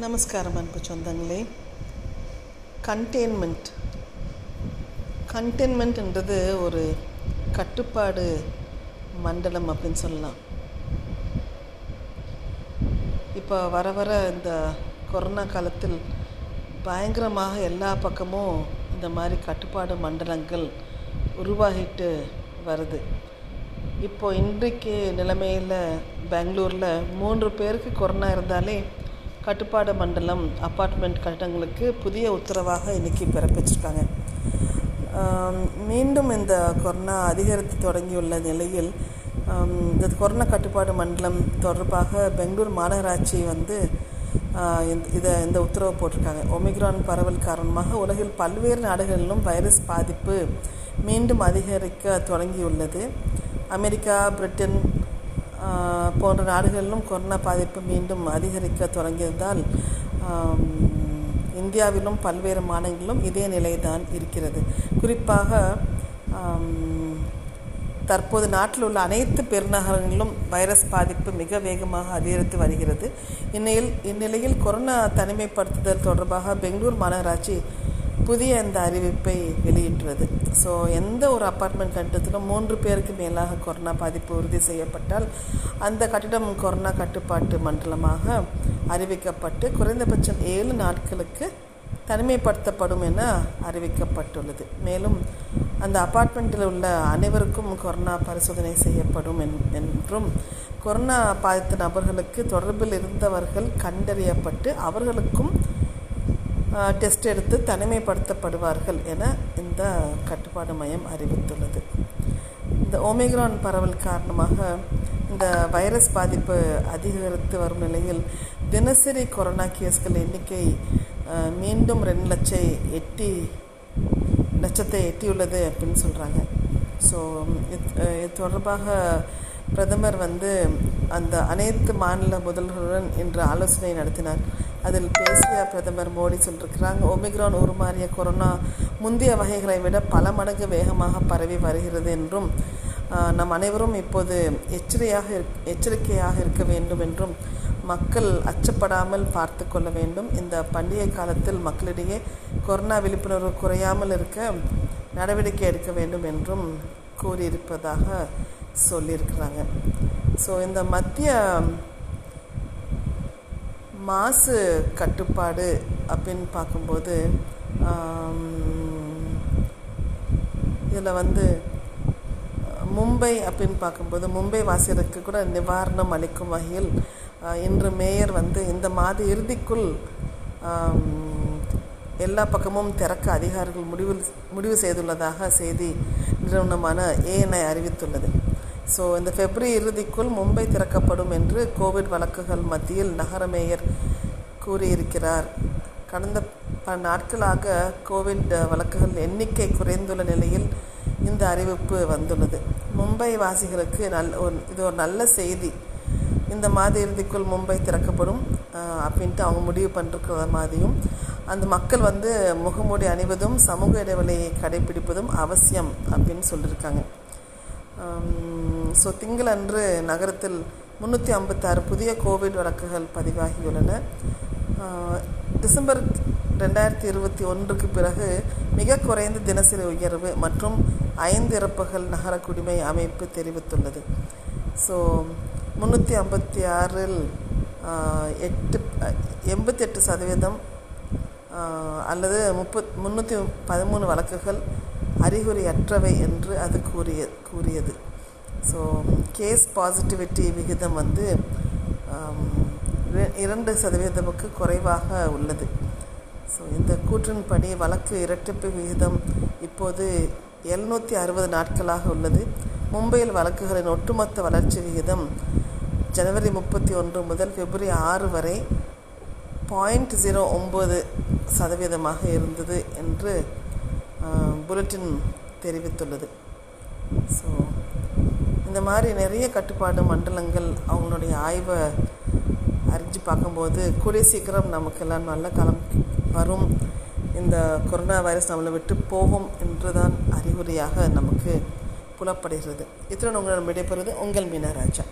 நமஸ்காரம் அன்பு சொந்தங்களே. கண்டெய்ன்மெண்ட் கண்டெயின்மெண்ட்ன்றது ஒரு கட்டுப்பாடு மண்டலம் அப்படின்னு சொல்லலாம். இப்போ வர வர இந்த கொரோனா காலத்தில் பயங்கரமாக எல்லா பக்கமும் இந்த மாதிரி கட்டுப்பாடு மண்டலங்கள் உருவாகிட்டு வருது. இப்போ இன்றைக்கு நிலைமையில் பெங்களூரில் மூன்று பேருக்கு கொரோனா இருந்தாலே கட்டுப்பாடு மண்டலம் அப்பார்ட்மெண்ட் கட்டடங்களுக்கு புதிய உத்தரவாக இன்றைக்கி பிறப்பிச்சிருக்காங்க. மீண்டும் இந்த கொரோனா அதிகரித்து தொடங்கியுள்ள நிலையில் இந்த கொரோனா கட்டுப்பாடு மண்டலம் தொடர்பாக பெங்களூர் மாநகராட்சி வந்து இதை இந்த உத்தரவு போட்டிருக்காங்க. ஒமிக்ரான் பரவல் காரணமாக உலகில் பல்வேறு நாடுகளிலும் வைரஸ் பாதிப்பு மீண்டும் அதிகரிக்க தொடங்கியுள்ளது. அமெரிக்கா பிரிட்டன் போன்ற நாடுகளிலும் கொரோனா பாதிப்பு மீண்டும் அதிகரிக்க தொடங்கியதால் இந்தியாவிலும் பல்வேறு மாநிலங்களிலும் இதே நிலைதான் இருக்கிறது. குறிப்பாக தற்போது நாட்டில் உள்ள அனைத்து பெருநகரங்களிலும் வைரஸ் பாதிப்பு மிக வேகமாக அதிகரித்து வருகிறது. இந்நிலையில் இந்நிலையில் கொரோனா தனிமைப்படுத்துதல் தொடர்பாக பெங்களூர் மாநகராட்சி புதிய அந்த அறிவிப்பை வெளியிட்டுள்ளது. ஸோ எந்த ஒரு அப்பார்ட்மெண்ட் கட்டிடத்திலும் மூன்று பேருக்கு மேலாக கொரோனா பாதிப்பு உறுதி செய்யப்பட்டால் அந்த கட்டிடம் கொரோனா கட்டுப்பாட்டு மண்டலமாக அறிவிக்கப்பட்டு குறைந்தபட்சம் ஏழு நாட்களுக்கு தனிமைப்படுத்தப்படும் என அறிவிக்கப்பட்டுள்ளது. மேலும் அந்த அபார்ட்மெண்ட்டில் உள்ள அனைவருக்கும் கொரோனா பரிசோதனை செய்யப்படும் என்- என்றும் கொரோனா பாதித்த நபர்களுக்கு தொடர்பில் இருந்தவர்கள் கண்டறியப்பட்டு அவர்களுக்கும் டெஸ்ட் எடுத்து தனிமைப்படுத்தப்படுவார்கள் என இந்த கட்டுப்பாடு மையம் அறிவித்துள்ளது. இந்த ஓமிக்ரான் பரவல் காரணமாக இந்த வைரஸ் பாதிப்பு அதிகரித்து வரும் நிலையில் தினசரி கொரோனா கேஸ்கள் எண்ணிக்கை மீண்டும் ரெண்டு லட்சம் எட்டி லட்சத்தை எட்டியுள்ளது அப்படின்னு சொல்கிறாங்க ஸோ இது இது தொடர்பாக பிரதமர் வந்து அந்த அனைத்து மாநில முதல்வர்களுடன் இன்று ஆலோசனை நடத்தினார். அதில் பேசிய பிரதமர் மோடி சொல்லியிருக்கிறாங்க ஒமிக்ரான் உருமாறிய கொரோனா முந்தைய வகைகளை விட பல மடங்கு வேகமாக பரவி வருகிறது என்றும் நம் அனைவரும் இப்போது எச்சரியாக இருக்- எச்சரிக்கையாக இருக்க வேண்டும் என்றும் மக்கள் அச்சப்படாமல் பார்த்து கொள்ள வேண்டும். இந்த பண்டிகை காலத்தில் மக்களிடையே கொரோனா விழிப்புணர்வு குறையாமல் இருக்க நடவடிக்கை எடுக்க வேண்டும் என்றும் கூறியிருப்பதாக சொல்லியிருக்கிறாங்க. ஸோ இந்த மத்திய மாசு கட்டுப்பாடு அப்படின்னு பார்க்கும்போது இதில் வந்து மும்பை அப்படின்னு பார்க்கும்போது மும்பை வாசிகளுக்கு கூட நிவாரணம் அளிக்கும் வகையில் இன்று மேயர் வந்து இந்த மாத இறுதிக்குள் எல்லா பக்கமும் திறக்க அதிகாரிகள் முடிவு முடிவு செய்துள்ளதாக செய்தி நிறுவனமான ஏஎன்ஐ அறிவித்துள்ளது. ஸோ இந்த பிப்ரவரி இறுதிக்குள் மும்பை திறக்கப்படும் என்று கோவிட் வழக்குகள் மத்தியில் நகர மேயர் கூறியிருக்கிறார். கடந்த பல நாட்களாக கோவிட் வழக்குகள் எண்ணிக்கை குறைந்துள்ள நிலையில் இந்த அறிவிப்பு வந்துள்ளது. மும்பை வாசிகளுக்கு நல் ஒரு இது ஒரு நல்ல செய்தி. இந்த மாத இறுதிக்குள் மும்பை திறக்கப்படும் அப்படின்ட்டு அவங்க முடிவு பண்ணிருக்கிற மாதிரியும் அந்த மக்கள் வந்து முகமூடி அணிவதும் சமூக இடைவெளியை கடைபிடிப்பதும் அவசியம் அப்படின்னு சொல்லியிருக்காங்க. Um, ஸோ திங்களன்று நகரத்தில் முந்நூற்றி ஐம்பத்தாறு புதிய கோவிட் வழக்குகள் பதிவாகியுள்ளன. Uh, டிசம்பர் ரெண்டாயிரத்தி இருபத்தி ஒன்றுக்கு பிறகு மிக குறைந்த தினசரி உயர்வு மற்றும் ஐந்து இறப்புகள் நகர குடிமை அமைப்பு தெரிவித்துள்ளது. ஸோ முந்நூற்றி ஐம்பத்தி ஆறில் uh, எட்டு uh, எண்பத்தெட்டு சதவீதம் அல்லது முப்பத் முந்நூற்றி பதிமூணு வழக்குகள் அறிகுறியற்றவை என்று அது கூறிய கூறியது. ஸோ கேஸ் பாசிட்டிவிட்டி விகிதம் வந்து இர- இரண்டு சதவீதமுக்கு குறைவாக உள்ளது. ஸோ இந்த கூற்றின்படி வழக்கு இரட்டிப்பு விகிதம் இப்போது எழுநூற்றி அறுபது நாட்களாக உள்ளது. மும்பையில் வழக்குகளின் ஒட்டுமொத்த வளர்ச்சி விகிதம் ஜனவரி முப்பத்தி ஒன்று முதல் பிப்ரவரி ஆறு வரை பாயிண்ட் ஜீரோ ஒம்பது சதவீதமாக இருந்தது என்று புலட்டின் தெரிவித்துள்ளது. ஸோ இந்த மாதிரி நிறைய கட்டுப்பாடு மண்டலங்கள் அவங்களுடைய ஆய்வை அறிஞ்சு பார்க்கும்போது கூடிய சீக்கிரம் நமக்கெல்லாம் நல்ல காலம் வரும். இந்த கொரோனா வைரஸ் நம்மளை விட்டு போகும் என்றுதான் அறிகுறியாக நமக்கு புலப்படுகிறது. இத்தனை உங்களிடம் விடைபெறுவது உங்கள் மீனராஜா.